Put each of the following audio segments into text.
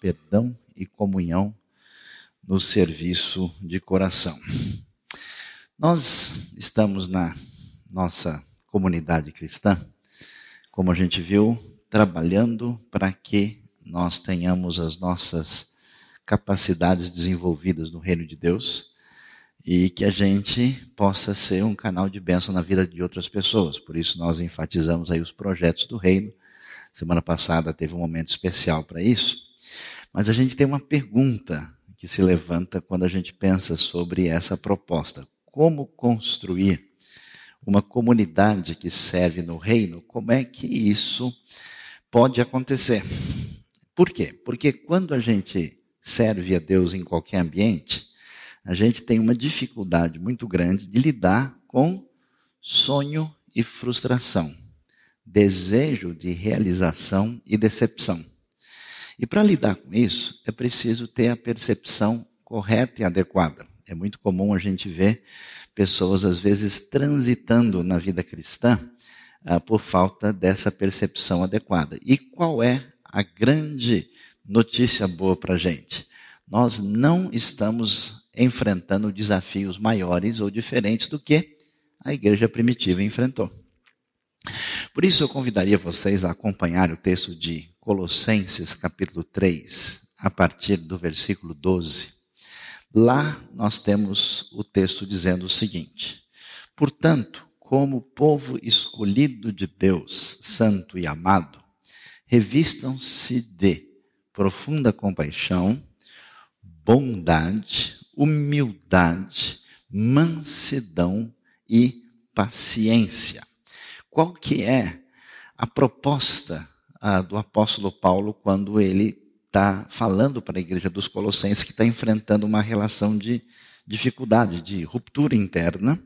perdão e comunhão no serviço de coração. Nós estamos na nossa comunidade cristã, como a gente viu, trabalhando para que nós tenhamos as nossas capacidades desenvolvidas no reino de Deus e que a gente possa ser um canal de bênção na vida de outras pessoas. Por isso nós enfatizamos aí os projetos do reino. Semana passada teve um momento especial para isso. Mas a gente tem uma pergunta que se levanta quando a gente pensa sobre essa proposta. Como construir uma comunidade que serve no reino? Como é que isso pode acontecer? Por quê? Porque quando a gente serve a Deus em qualquer ambiente, a gente tem uma dificuldade muito grande de lidar com sonho e frustração, desejo de realização e decepção. E para lidar com isso, é preciso ter a percepção correta e adequada. É muito comum a gente ver pessoas, às vezes, transitando na vida cristã ah, por falta dessa percepção adequada. E qual é a grande notícia boa para a gente? Nós não estamos enfrentando desafios maiores ou diferentes do que a igreja primitiva enfrentou. Por isso eu convidaria vocês a acompanhar o texto de Colossenses capítulo 3, a partir do versículo 12. Lá nós temos o texto dizendo o seguinte: Portanto, como povo escolhido de Deus, santo e amado, revistam-se de profunda compaixão, bondade, humildade, mansidão e paciência. Qual que é a proposta ah, do apóstolo Paulo quando ele está falando para a igreja dos Colossenses que está enfrentando uma relação de dificuldade, de ruptura interna,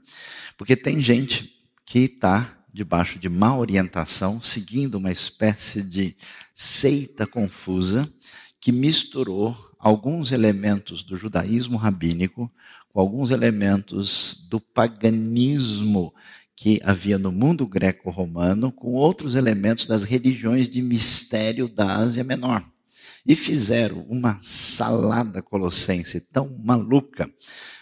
porque tem gente que está debaixo de má orientação, seguindo uma espécie de seita confusa que misturou alguns elementos do judaísmo rabínico com alguns elementos do paganismo que havia no mundo greco-romano com outros elementos das religiões de mistério da Ásia Menor. E fizeram uma salada colossense tão maluca,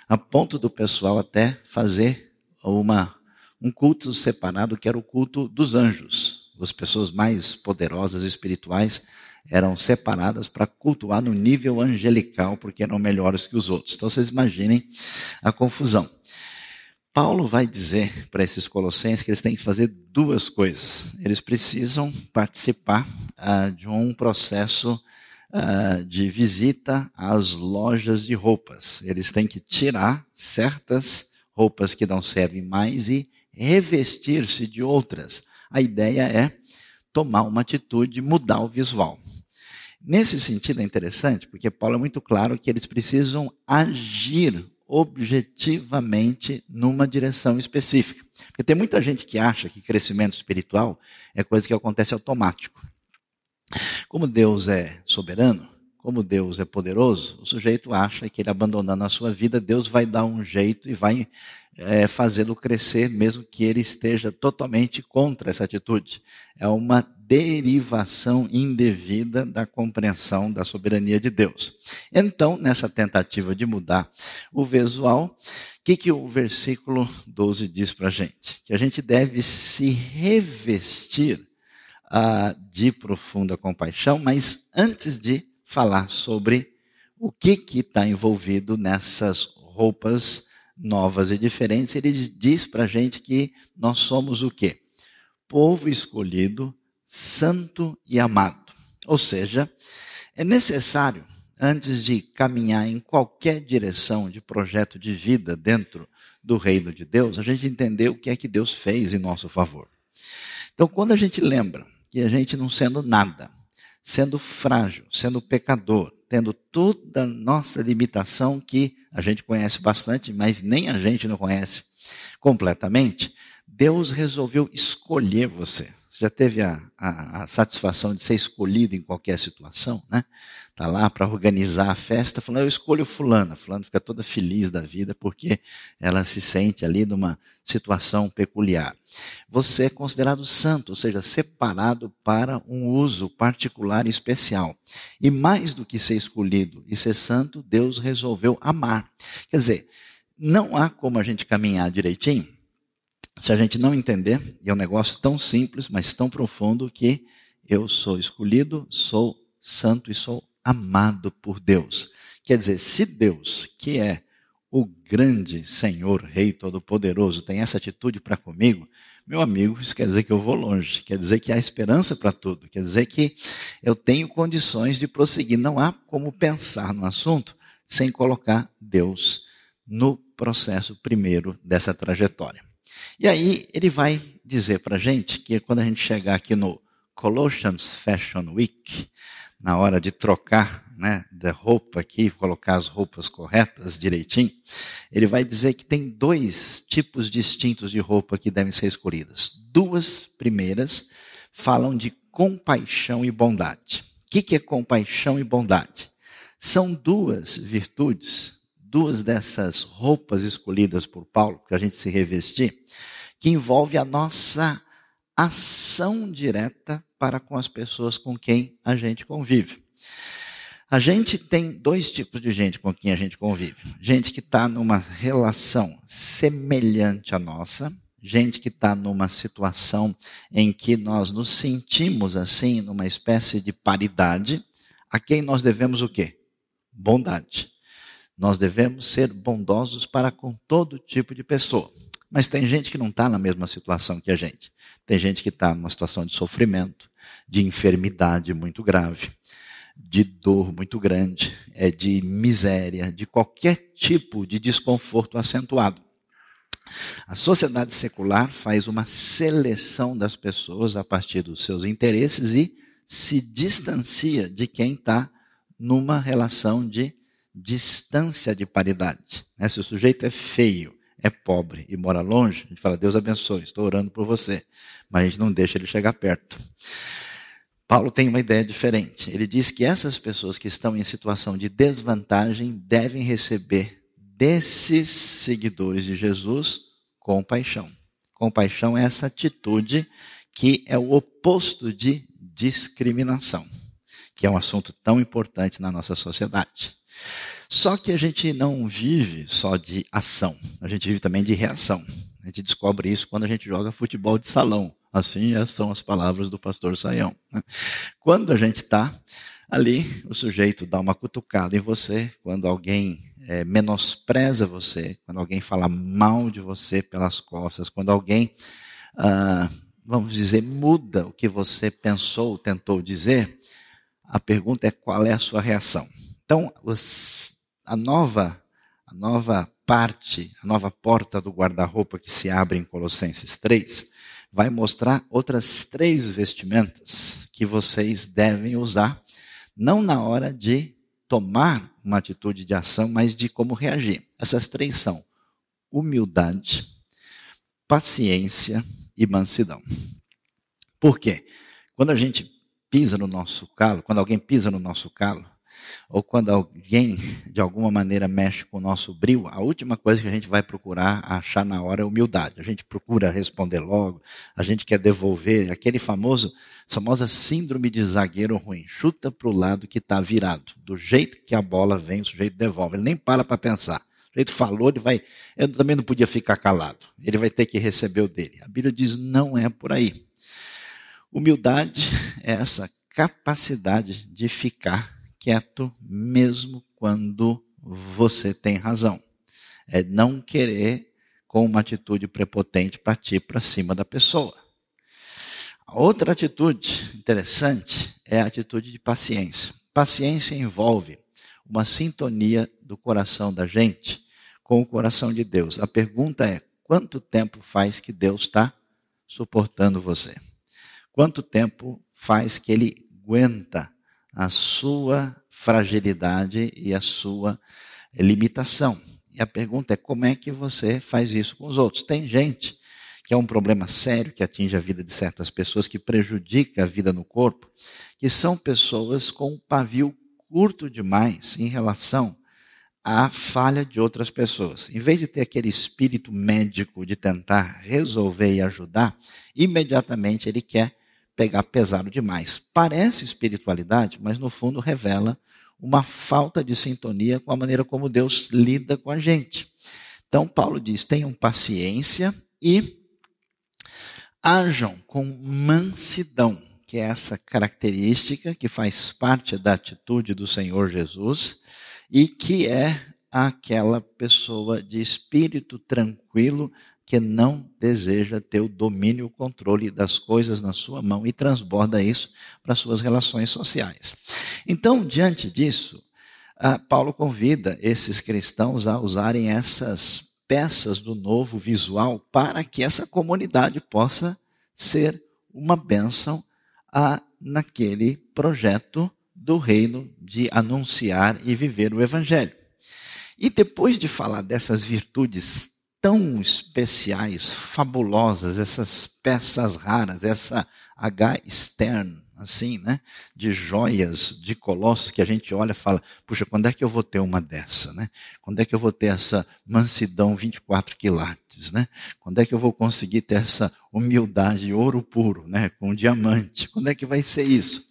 a ponto do pessoal até fazer uma, um culto separado, que era o culto dos anjos. As pessoas mais poderosas espirituais eram separadas para cultuar no nível angelical, porque eram melhores que os outros. Então vocês imaginem a confusão. Paulo vai dizer para esses colossenses que eles têm que fazer duas coisas. Eles precisam participar ah, de um processo ah, de visita às lojas de roupas. Eles têm que tirar certas roupas que não servem mais e revestir-se de outras. A ideia é tomar uma atitude, mudar o visual. Nesse sentido é interessante, porque Paulo é muito claro que eles precisam agir objetivamente numa direção específica. Porque tem muita gente que acha que crescimento espiritual é coisa que acontece automático. Como Deus é soberano, como Deus é poderoso, o sujeito acha que ele abandonando a sua vida, Deus vai dar um jeito e vai é, fazê-lo crescer, mesmo que ele esteja totalmente contra essa atitude. É uma derivação indevida da compreensão da soberania de Deus. Então, nessa tentativa de mudar o visual, o que, que o versículo 12 diz para a gente? Que a gente deve se revestir ah, de profunda compaixão, mas antes de falar sobre o que está envolvido nessas roupas novas e diferentes, ele diz para a gente que nós somos o quê? Povo escolhido, santo e amado. Ou seja, é necessário, antes de caminhar em qualquer direção de projeto de vida dentro do reino de Deus, a gente entender o que é que Deus fez em nosso favor. Então, quando a gente lembra que a gente não sendo nada, sendo frágil, sendo pecador, tendo toda a nossa limitação que a gente conhece bastante, mas nem a gente não conhece completamente, Deus resolveu escolher você já teve a, a, a, satisfação de ser escolhido em qualquer situação, né? está lá para organizar a festa, falando, eu escolho fulana. Fulano fica toda feliz da vida porque ela se sente ali numa situação peculiar. Você é considerado santo, ou seja, separado para um uso particular e especial. E mais do que ser escolhido e ser santo, Deus resolveu amar. Quer dizer, não há como a gente caminhar direitinho se a gente não entender, e é um negócio tão simples, mas tão profundo, que eu sou escolhido, sou santo e sou amado por Deus. Quer dizer, se Deus, que é o grande Senhor, Rei Todo-Poderoso, tem essa atitude para comigo, meu amigo, isso quer dizer que eu vou longe, quer dizer que há esperança para tudo, quer dizer que eu tenho condições de prosseguir. Não há como pensar no assunto sem colocar Deus no processo primeiro dessa trajetória. E aí ele vai dizer para a gente que quando a gente chegar aqui no Colossians Fashion Week, na hora de trocar né, da roupa aqui, colocar as roupas corretas direitinho, ele vai dizer que tem dois tipos distintos de roupa que devem ser escolhidas. Duas primeiras falam de compaixão e bondade. O que, que é compaixão e bondade? São duas virtudes, duas dessas roupas escolhidas por Paulo, para a gente se revestir, que envolve a nossa ação direta para com as pessoas com quem a gente convive. A gente tem dois tipos de gente com quem a gente convive: gente que está numa relação semelhante à nossa, gente que está numa situação em que nós nos sentimos assim, numa espécie de paridade, a quem nós devemos o quê? Bondade. Nós devemos ser bondosos para com todo tipo de pessoa. Mas tem gente que não está na mesma situação que a gente. Tem gente que está numa situação de sofrimento, de enfermidade muito grave, de dor muito grande, é de miséria, de qualquer tipo de desconforto acentuado. A sociedade secular faz uma seleção das pessoas a partir dos seus interesses e se distancia de quem está numa relação de distância de paridade. Né? Se o sujeito é feio, é pobre e mora longe, a gente fala, Deus abençoe, estou orando por você. Mas a gente não deixa ele chegar perto. Paulo tem uma ideia diferente. Ele diz que essas pessoas que estão em situação de desvantagem devem receber desses seguidores de Jesus compaixão. Compaixão é essa atitude que é o oposto de discriminação, que é um assunto tão importante na nossa sociedade. Só que a gente não vive só de ação, a gente vive também de reação. A gente descobre isso quando a gente joga futebol de salão. Assim são as palavras do pastor Saião. Né? Quando a gente está ali, o sujeito dá uma cutucada em você, quando alguém é, menospreza você, quando alguém fala mal de você pelas costas, quando alguém, ah, vamos dizer, muda o que você pensou, tentou dizer, a pergunta é qual é a sua reação. Então, os, a nova, a nova parte, a nova porta do guarda-roupa que se abre em Colossenses 3, vai mostrar outras três vestimentas que vocês devem usar, não na hora de tomar uma atitude de ação, mas de como reagir. Essas três são humildade, paciência e mansidão. Por quê? Quando a gente pisa no nosso calo, quando alguém pisa no nosso calo, ou quando alguém de alguma maneira mexe com o nosso brilho, a última coisa que a gente vai procurar achar na hora é humildade. A gente procura responder logo, a gente quer devolver aquele famoso, famosa síndrome de zagueiro ruim. Chuta para o lado que está virado. Do jeito que a bola vem, o sujeito devolve. Ele nem para para pensar. O jeito falou, ele vai. Eu também não podia ficar calado. Ele vai ter que receber o dele. A Bíblia diz: não é por aí. Humildade é essa capacidade de ficar quieto mesmo quando você tem razão. É não querer com uma atitude prepotente partir para cima da pessoa. Outra atitude interessante é a atitude de paciência. Paciência envolve uma sintonia do coração da gente com o coração de Deus. A pergunta é: quanto tempo faz que Deus está suportando você? Quanto tempo faz que Ele aguenta a sua fragilidade e a sua limitação. E a pergunta é como é que você faz isso com os outros? Tem gente que é um problema sério que atinge a vida de certas pessoas, que prejudica a vida no corpo, que são pessoas com um pavio curto demais em relação à falha de outras pessoas. Em vez de ter aquele espírito médico de tentar resolver e ajudar, imediatamente ele quer pegar pesado demais. Parece espiritualidade, mas no fundo revela uma falta de sintonia com a maneira como Deus lida com a gente. Então, Paulo diz: tenham paciência e ajam com mansidão, que é essa característica que faz parte da atitude do Senhor Jesus e que é aquela pessoa de espírito tranquilo que não deseja ter o domínio e o controle das coisas na sua mão e transborda isso para suas relações sociais. Então, diante disso, Paulo convida esses cristãos a usarem essas peças do novo visual para que essa comunidade possa ser uma bênção a, naquele projeto do reino de anunciar e viver o evangelho. E depois de falar dessas virtudes tão especiais, fabulosas, essas peças raras, essa H. Stern, assim, né, de joias, de colossos que a gente olha e fala, puxa, quando é que eu vou ter uma dessa, né? Quando é que eu vou ter essa mansidão 24 quilates, né? Quando é que eu vou conseguir ter essa humildade, ouro puro, né, com diamante? Quando é que vai ser isso?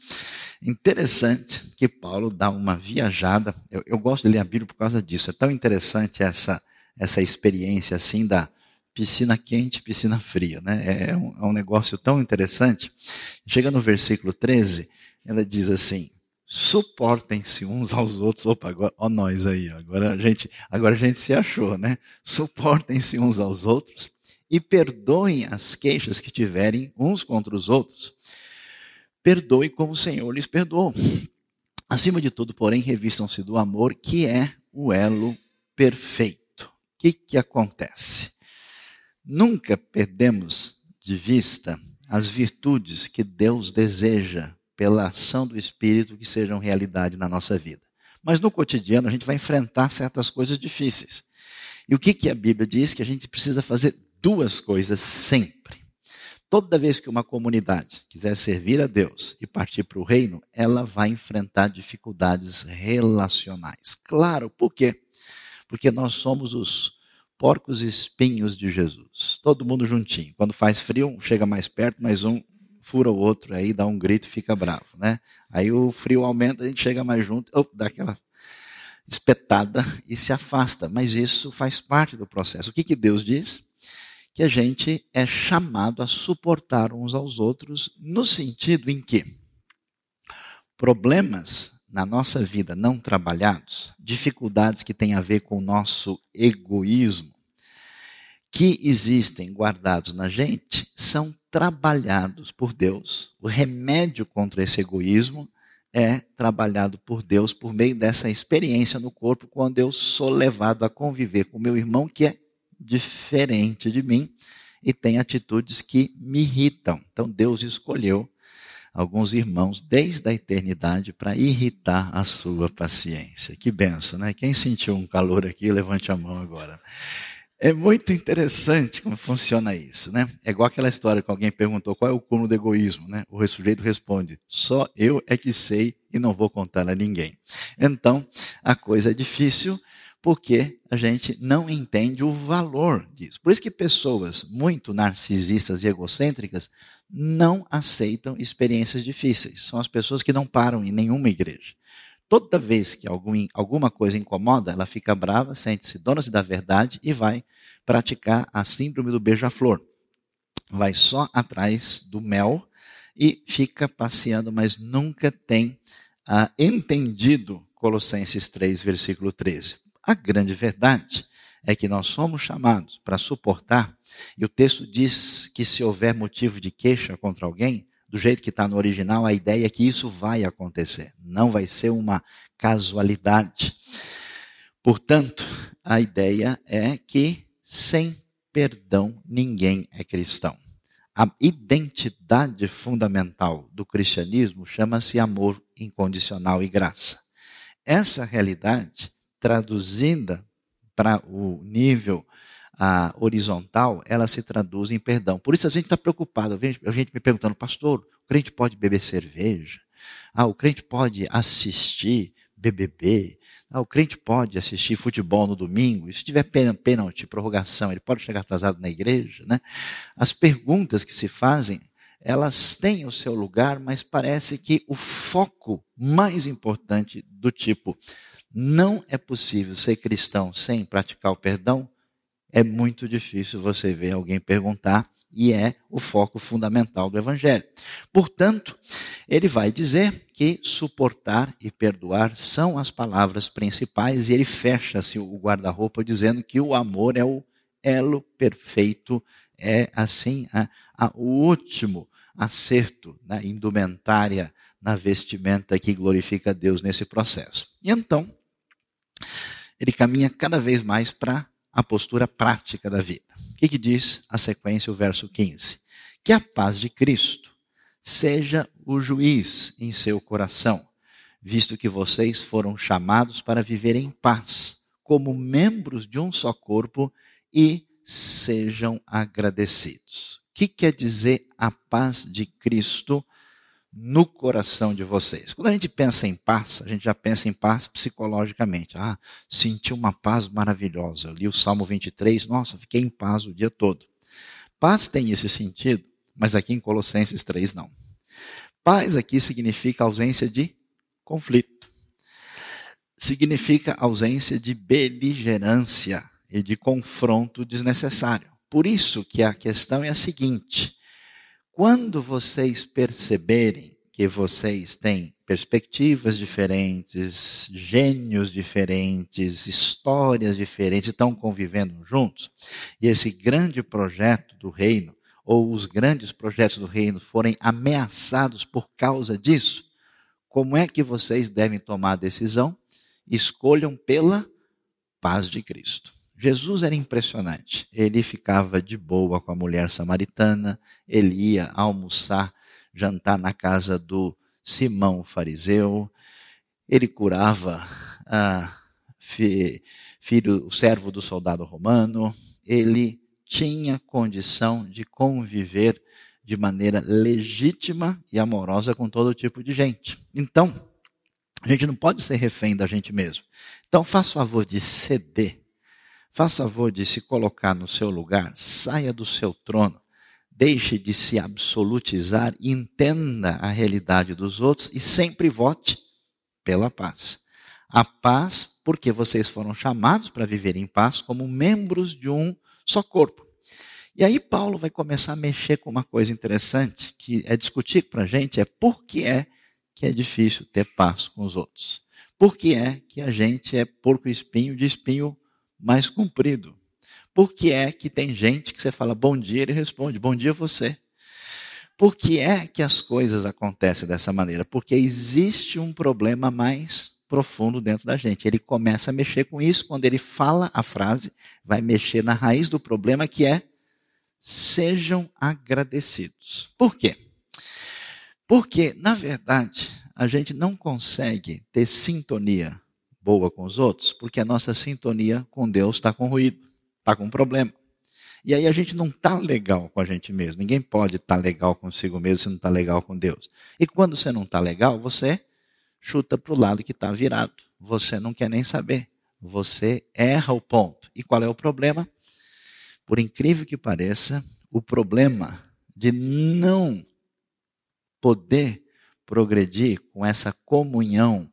Interessante que Paulo dá uma viajada. Eu, eu gosto de ler a Bíblia por causa disso. É tão interessante essa essa experiência assim da piscina quente, piscina fria, né? É um, é um negócio tão interessante. Chega no versículo 13, ela diz assim: suportem-se uns aos outros. Opa, agora, ó nós aí, agora a gente, agora a gente se achou, né? Suportem-se uns aos outros e perdoem as queixas que tiverem uns contra os outros. Perdoe como o Senhor lhes perdoou. Acima de tudo, porém, revistam-se do amor, que é o elo perfeito que, que acontece? Nunca perdemos de vista as virtudes que Deus deseja pela ação do Espírito que sejam realidade na nossa vida. Mas no cotidiano a gente vai enfrentar certas coisas difíceis. E o que, que a Bíblia diz? Que a gente precisa fazer duas coisas sempre. Toda vez que uma comunidade quiser servir a Deus e partir para o reino, ela vai enfrentar dificuldades relacionais. Claro, por quê? Porque nós somos os porcos espinhos de Jesus. Todo mundo juntinho. Quando faz frio, um chega mais perto, mas um fura o outro, aí dá um grito e fica bravo, né? Aí o frio aumenta, a gente chega mais junto, dá aquela espetada e se afasta. Mas isso faz parte do processo. O que, que Deus diz? Que a gente é chamado a suportar uns aos outros, no sentido em que problemas na nossa vida não trabalhados, dificuldades que têm a ver com o nosso egoísmo, que existem guardados na gente, são trabalhados por Deus. O remédio contra esse egoísmo é trabalhado por Deus por meio dessa experiência no corpo, quando eu sou levado a conviver com meu irmão que é diferente de mim e tem atitudes que me irritam. Então Deus escolheu alguns irmãos desde a eternidade para irritar a sua paciência. Que benção, né? Quem sentiu um calor aqui, levante a mão agora. É muito interessante como funciona isso, né? É igual aquela história que alguém perguntou qual é o cúmulo do egoísmo, né? O sujeito responde: só eu é que sei e não vou contar a ninguém. Então, a coisa é difícil porque a gente não entende o valor disso. Por isso que pessoas muito narcisistas e egocêntricas não aceitam experiências difíceis. São as pessoas que não param em nenhuma igreja. Toda vez que algum, alguma coisa incomoda, ela fica brava, sente-se dona-se da verdade e vai praticar a síndrome do beija-flor. Vai só atrás do mel e fica passeando, mas nunca tem ah, entendido Colossenses 3, versículo 13. A grande verdade é que nós somos chamados para suportar, e o texto diz que se houver motivo de queixa contra alguém, do jeito que está no original, a ideia é que isso vai acontecer, não vai ser uma casualidade. Portanto, a ideia é que sem perdão ninguém é cristão. A identidade fundamental do cristianismo chama-se amor incondicional e graça. Essa realidade, traduzida para o nível horizontal, ela se traduz em perdão. Por isso a gente está preocupado. A gente me perguntando, pastor, o crente pode beber cerveja? Ah, o crente pode assistir BBB. Ah, o crente pode assistir futebol no domingo. E se tiver pênalti, prorrogação, ele pode chegar atrasado na igreja. Né? As perguntas que se fazem, elas têm o seu lugar, mas parece que o foco mais importante do tipo não é possível ser cristão sem praticar o perdão, é muito difícil você ver alguém perguntar e é o foco fundamental do Evangelho. Portanto, ele vai dizer que suportar e perdoar são as palavras principais e ele fecha-se o guarda-roupa dizendo que o amor é o elo perfeito, é assim a, a, o último acerto na indumentária, na vestimenta que glorifica Deus nesse processo. E então, ele caminha cada vez mais para a postura prática da vida. O que, que diz a sequência, o verso 15? Que a paz de Cristo seja o juiz em seu coração, visto que vocês foram chamados para viver em paz, como membros de um só corpo, e sejam agradecidos. O que quer dizer a paz de Cristo no coração de vocês. Quando a gente pensa em paz, a gente já pensa em paz psicologicamente. Ah, senti uma paz maravilhosa. Li o Salmo 23, nossa, fiquei em paz o dia todo. Paz tem esse sentido, mas aqui em Colossenses 3 não. Paz aqui significa ausência de conflito. Significa ausência de beligerância e de confronto desnecessário. Por isso que a questão é a seguinte: quando vocês perceberem que vocês têm perspectivas diferentes, gênios diferentes, histórias diferentes, estão convivendo juntos, e esse grande projeto do reino, ou os grandes projetos do reino forem ameaçados por causa disso, como é que vocês devem tomar a decisão? Escolham pela paz de Cristo. Jesus era impressionante. Ele ficava de boa com a mulher samaritana, ele ia almoçar, jantar na casa do Simão fariseu, ele curava ah, filho, o servo do soldado romano, ele tinha condição de conviver de maneira legítima e amorosa com todo tipo de gente. Então, a gente não pode ser refém da gente mesmo. Então, faça o favor de ceder Faça favor de se colocar no seu lugar, saia do seu trono, deixe de se absolutizar, entenda a realidade dos outros e sempre vote pela paz. A paz, porque vocês foram chamados para viver em paz como membros de um só corpo. E aí Paulo vai começar a mexer com uma coisa interessante, que é discutir para a gente, é por que é que é difícil ter paz com os outros. Por que é que a gente é porco espinho de espinho mais comprido. Por que é que tem gente que você fala bom dia, ele responde bom dia você? Por que é que as coisas acontecem dessa maneira? Porque existe um problema mais profundo dentro da gente. Ele começa a mexer com isso quando ele fala a frase, vai mexer na raiz do problema que é sejam agradecidos. Por quê? Porque, na verdade, a gente não consegue ter sintonia boa com os outros? Porque a nossa sintonia com Deus está com ruído, está com problema. E aí a gente não está legal com a gente mesmo. Ninguém pode estar tá legal consigo mesmo se não está legal com Deus. E quando você não está legal, você chuta para o lado que está virado. Você não quer nem saber. Você erra o ponto. E qual é o problema? Por incrível que pareça, o problema de não poder progredir com essa comunhão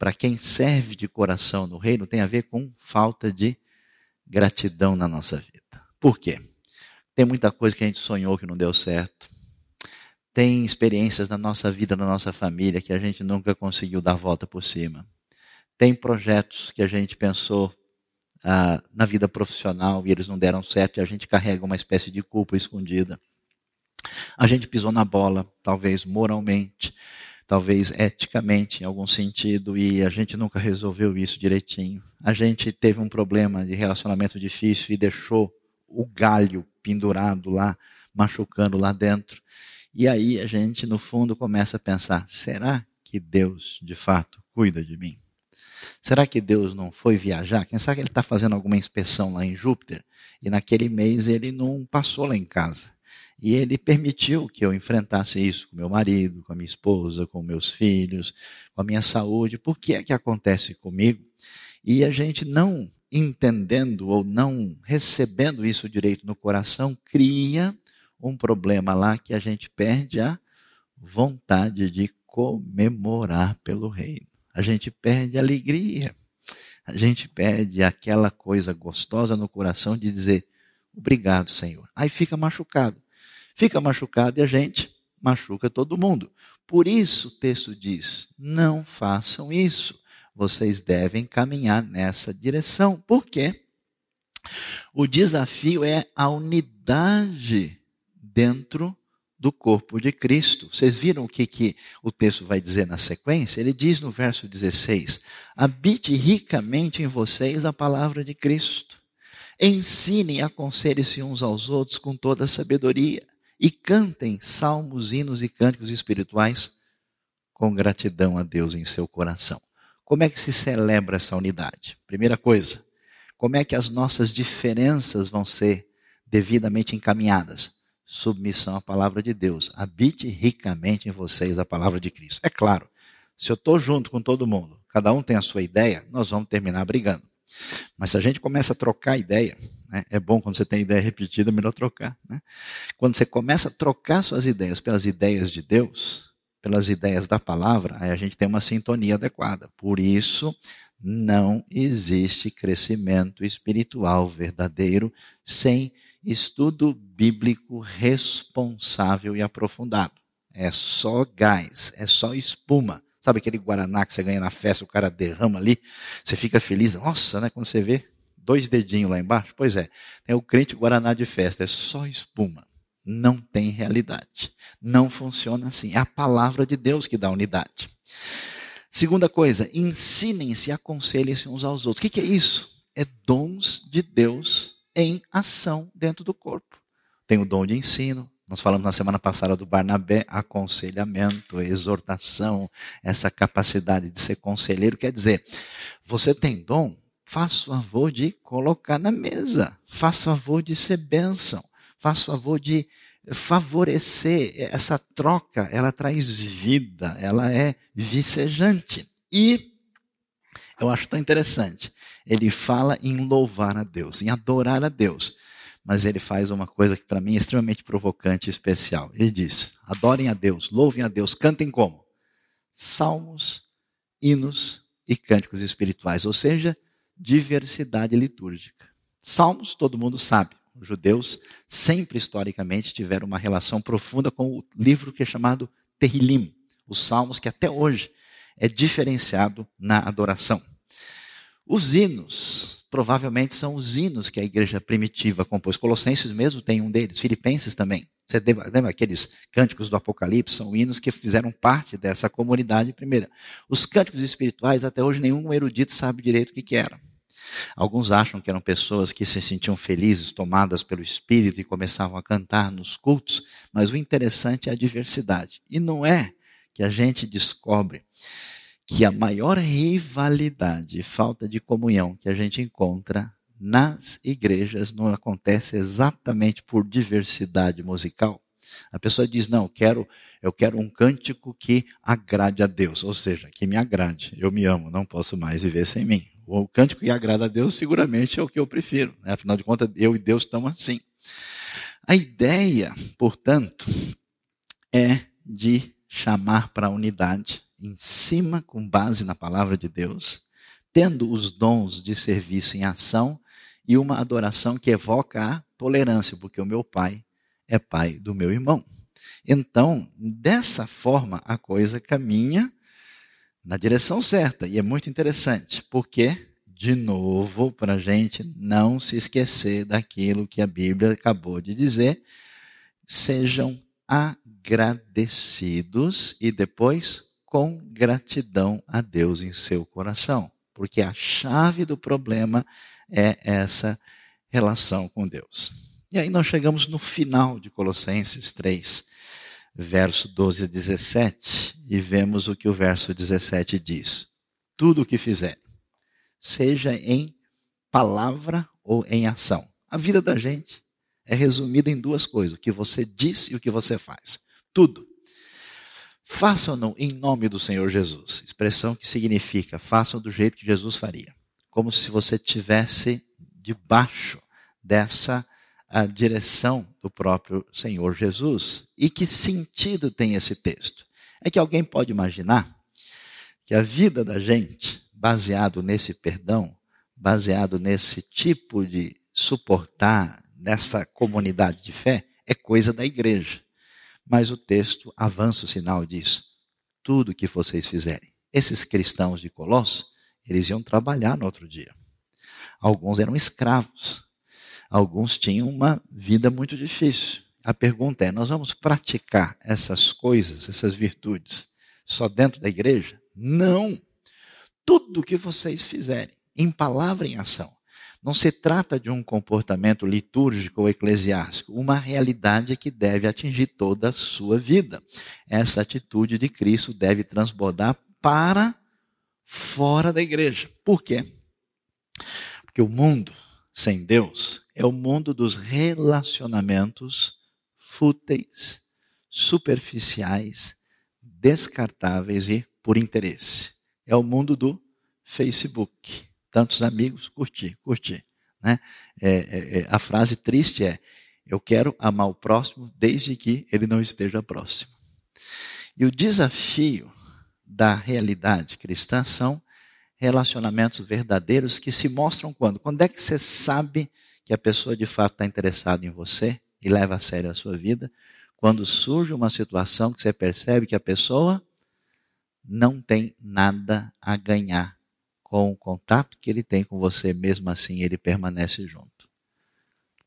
para quem serve de coração no reino tem a ver com falta de gratidão na nossa vida. Por quê? Tem muita coisa que a gente sonhou que não deu certo. Tem experiências na nossa vida, na nossa família, que a gente nunca conseguiu dar volta por cima. Tem projetos que a gente pensou ah, na vida profissional e eles não deram certo e a gente carrega uma espécie de culpa escondida. A gente pisou na bola, talvez moralmente talvez eticamente, em algum sentido, e a gente nunca resolveu isso direitinho. A gente teve um problema de relacionamento difícil e deixou o galho pendurado lá, machucando lá dentro. E aí a gente, no fundo, começa a pensar: será que Deus, de fato, cuida de mim? Será que Deus não foi viajar? Quem sabe ele está fazendo alguma inspeção lá em Júpiter e naquele mês ele não passou lá em casa? E ele permitiu que eu enfrentasse isso com meu marido, com a minha esposa, com meus filhos, com a minha saúde. Por que é que acontece comigo? E a gente não entendendo ou não recebendo isso direito no coração, cria um problema lá que a gente perde a vontade de comemorar pelo reino. A gente perde a alegria. A gente perde aquela coisa gostosa no coração de dizer obrigado, Senhor. Aí fica machucado. Fica machucado e a gente machuca todo mundo. Por isso o texto diz: não façam isso. Vocês devem caminhar nessa direção. Por quê? O desafio é a unidade dentro do corpo de Cristo. Vocês viram o que, que o texto vai dizer na sequência? Ele diz no verso 16: Habite ricamente em vocês a palavra de Cristo. Ensinem aconselhem-se uns aos outros com toda a sabedoria. E cantem salmos, hinos e cânticos espirituais com gratidão a Deus em seu coração. Como é que se celebra essa unidade? Primeira coisa, como é que as nossas diferenças vão ser devidamente encaminhadas? submissão à palavra de Deus. Habite ricamente em vocês a palavra de Cristo. É claro, se eu estou junto com todo mundo, cada um tem a sua ideia, nós vamos terminar brigando. Mas se a gente começa a trocar ideia, né, é bom quando você tem ideia repetida, melhor trocar. Né? Quando você começa a trocar suas ideias pelas ideias de Deus, pelas ideias da palavra, aí a gente tem uma sintonia adequada. Por isso, não existe crescimento espiritual verdadeiro sem estudo bíblico responsável e aprofundado. É só gás, é só espuma. Sabe aquele guaraná que você ganha na festa, o cara derrama ali, você fica feliz. Nossa, né? Quando você vê dois dedinhos lá embaixo, pois é, tem o crente guaraná de festa, é só espuma. Não tem realidade. Não funciona assim. É a palavra de Deus que dá unidade. Segunda coisa, ensinem-se, aconselhem-se uns aos outros. O que é isso? É dons de Deus em ação dentro do corpo. Tem o dom de ensino. Nós falamos na semana passada do Barnabé, aconselhamento, exortação, essa capacidade de ser conselheiro. Quer dizer, você tem dom, faça favor de colocar na mesa, faça favor de ser bênção, faça favor de favorecer essa troca, ela traz vida, ela é vicejante. E eu acho tão interessante ele fala em louvar a Deus, em adorar a Deus. Mas ele faz uma coisa que para mim é extremamente provocante e especial. Ele diz: adorem a Deus, louvem a Deus, cantem como? Salmos, hinos e cânticos espirituais, ou seja, diversidade litúrgica. Salmos, todo mundo sabe. Os judeus sempre historicamente tiveram uma relação profunda com o livro que é chamado Terrilim, os salmos que até hoje é diferenciado na adoração. Os hinos, provavelmente são os hinos que a igreja primitiva compôs. Colossenses mesmo tem um deles, Filipenses também. Você lembra aqueles cânticos do Apocalipse? São hinos que fizeram parte dessa comunidade primeira. Os cânticos espirituais, até hoje, nenhum erudito sabe direito o que, que era. Alguns acham que eram pessoas que se sentiam felizes, tomadas pelo Espírito e começavam a cantar nos cultos, mas o interessante é a diversidade. E não é que a gente descobre que a maior rivalidade e falta de comunhão que a gente encontra nas igrejas não acontece exatamente por diversidade musical. A pessoa diz: "Não, eu quero, eu quero um cântico que agrade a Deus, ou seja, que me agrade. Eu me amo, não posso mais viver sem mim." O cântico que agrada a Deus seguramente é o que eu prefiro. Né? Afinal de contas, eu e Deus estamos assim. A ideia, portanto, é de chamar para a unidade em cima, com base na palavra de Deus, tendo os dons de serviço em ação e uma adoração que evoca a tolerância, porque o meu pai é pai do meu irmão. Então, dessa forma, a coisa caminha na direção certa. E é muito interessante, porque, de novo, para a gente não se esquecer daquilo que a Bíblia acabou de dizer, sejam agradecidos e depois com gratidão a Deus em seu coração, porque a chave do problema é essa relação com Deus. E aí nós chegamos no final de Colossenses 3, verso 12 a 17, e vemos o que o verso 17 diz: Tudo o que fizer, seja em palavra ou em ação. A vida da gente é resumida em duas coisas: o que você diz e o que você faz. Tudo. Façam-no em nome do Senhor Jesus. Expressão que significa façam do jeito que Jesus faria. Como se você tivesse debaixo dessa a direção do próprio Senhor Jesus. E que sentido tem esse texto? É que alguém pode imaginar que a vida da gente, baseado nesse perdão, baseado nesse tipo de suportar, nessa comunidade de fé, é coisa da igreja. Mas o texto avança o sinal disso. Tudo que vocês fizerem. Esses cristãos de Colossos, eles iam trabalhar no outro dia. Alguns eram escravos. Alguns tinham uma vida muito difícil. A pergunta é: nós vamos praticar essas coisas, essas virtudes, só dentro da igreja? Não. Tudo que vocês fizerem, em palavra e em ação, não se trata de um comportamento litúrgico ou eclesiástico, uma realidade que deve atingir toda a sua vida. Essa atitude de Cristo deve transbordar para fora da igreja. Por quê? Porque o mundo sem Deus é o mundo dos relacionamentos fúteis, superficiais, descartáveis e por interesse. É o mundo do Facebook. Tantos amigos, curtir, curtir. Né? É, é, é, a frase triste é: Eu quero amar o próximo desde que ele não esteja próximo. E o desafio da realidade cristã são relacionamentos verdadeiros que se mostram quando? Quando é que você sabe que a pessoa de fato está interessada em você e leva a sério a sua vida? Quando surge uma situação que você percebe que a pessoa não tem nada a ganhar com o contato que ele tem com você, mesmo assim ele permanece junto.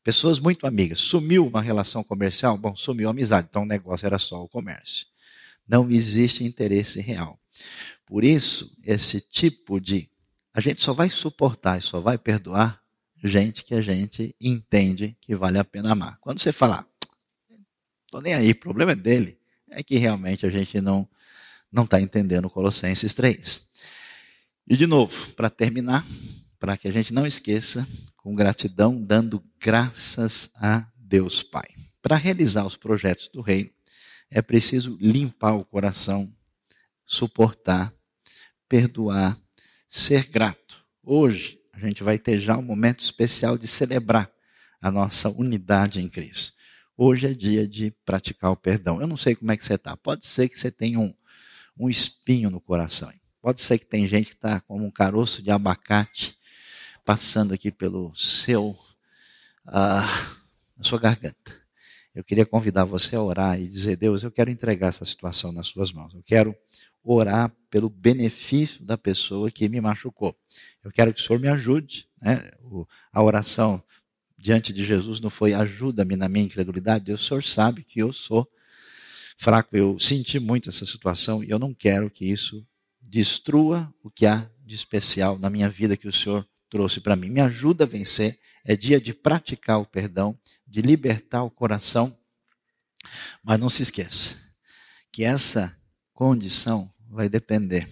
Pessoas muito amigas. Sumiu uma relação comercial? Bom, sumiu a amizade, então o negócio era só o comércio. Não existe interesse real. Por isso, esse tipo de. A gente só vai suportar e só vai perdoar gente que a gente entende que vale a pena amar. Quando você falar, estou nem aí, o problema é dele, é que realmente a gente não não está entendendo Colossenses 3. E de novo, para terminar, para que a gente não esqueça, com gratidão, dando graças a Deus Pai. Para realizar os projetos do reino, é preciso limpar o coração, suportar, perdoar, ser grato. Hoje, a gente vai ter já um momento especial de celebrar a nossa unidade em Cristo. Hoje é dia de praticar o perdão. Eu não sei como é que você está. Pode ser que você tenha um, um espinho no coração. Pode ser que tem gente que está como um caroço de abacate passando aqui pelo seu, uh, na sua garganta. Eu queria convidar você a orar e dizer, Deus, eu quero entregar essa situação nas suas mãos. Eu quero orar pelo benefício da pessoa que me machucou. Eu quero que o Senhor me ajude. Né? a oração diante de Jesus não foi ajuda-me na minha incredulidade. O Senhor sabe que eu sou fraco, eu senti muito essa situação e eu não quero que isso destrua o que há de especial na minha vida que o Senhor trouxe para mim. Me ajuda a vencer. É dia de praticar o perdão, de libertar o coração. Mas não se esqueça que essa condição vai depender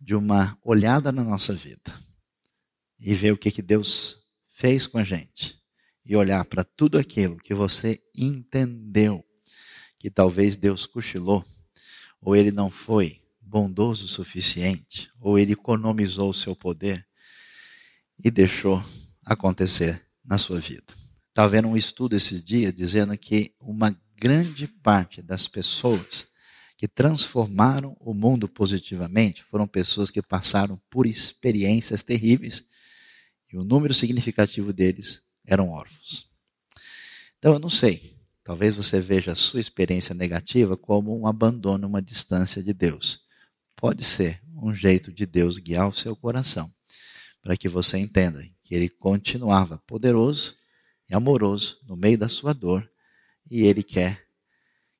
de uma olhada na nossa vida e ver o que, que Deus fez com a gente e olhar para tudo aquilo que você entendeu que talvez Deus cochilou ou ele não foi bondoso o suficiente ou ele economizou o seu poder e deixou acontecer na sua vida. Estava vendo um estudo esses dias dizendo que uma grande parte das pessoas que transformaram o mundo positivamente foram pessoas que passaram por experiências terríveis e o número significativo deles eram órfãos. Então eu não sei, talvez você veja a sua experiência negativa como um abandono, uma distância de Deus. Pode ser um jeito de Deus guiar o seu coração, para que você entenda que ele continuava poderoso e amoroso no meio da sua dor e ele quer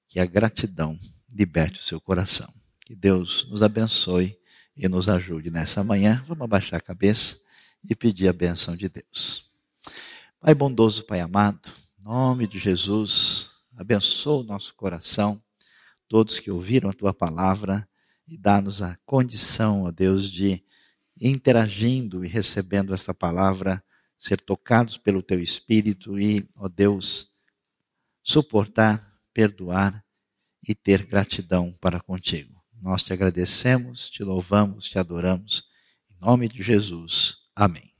que a gratidão liberte o seu coração. Que Deus nos abençoe e nos ajude nessa manhã. Vamos abaixar a cabeça e pedir a benção de Deus. Pai bondoso, Pai amado, em nome de Jesus, abençoa o nosso coração, todos que ouviram a tua palavra e dá-nos a condição, ó Deus, de interagindo e recebendo esta palavra, ser tocados pelo teu espírito e, ó Deus, suportar, perdoar e ter gratidão para contigo. Nós te agradecemos, te louvamos, te adoramos. Em nome de Jesus. Amém.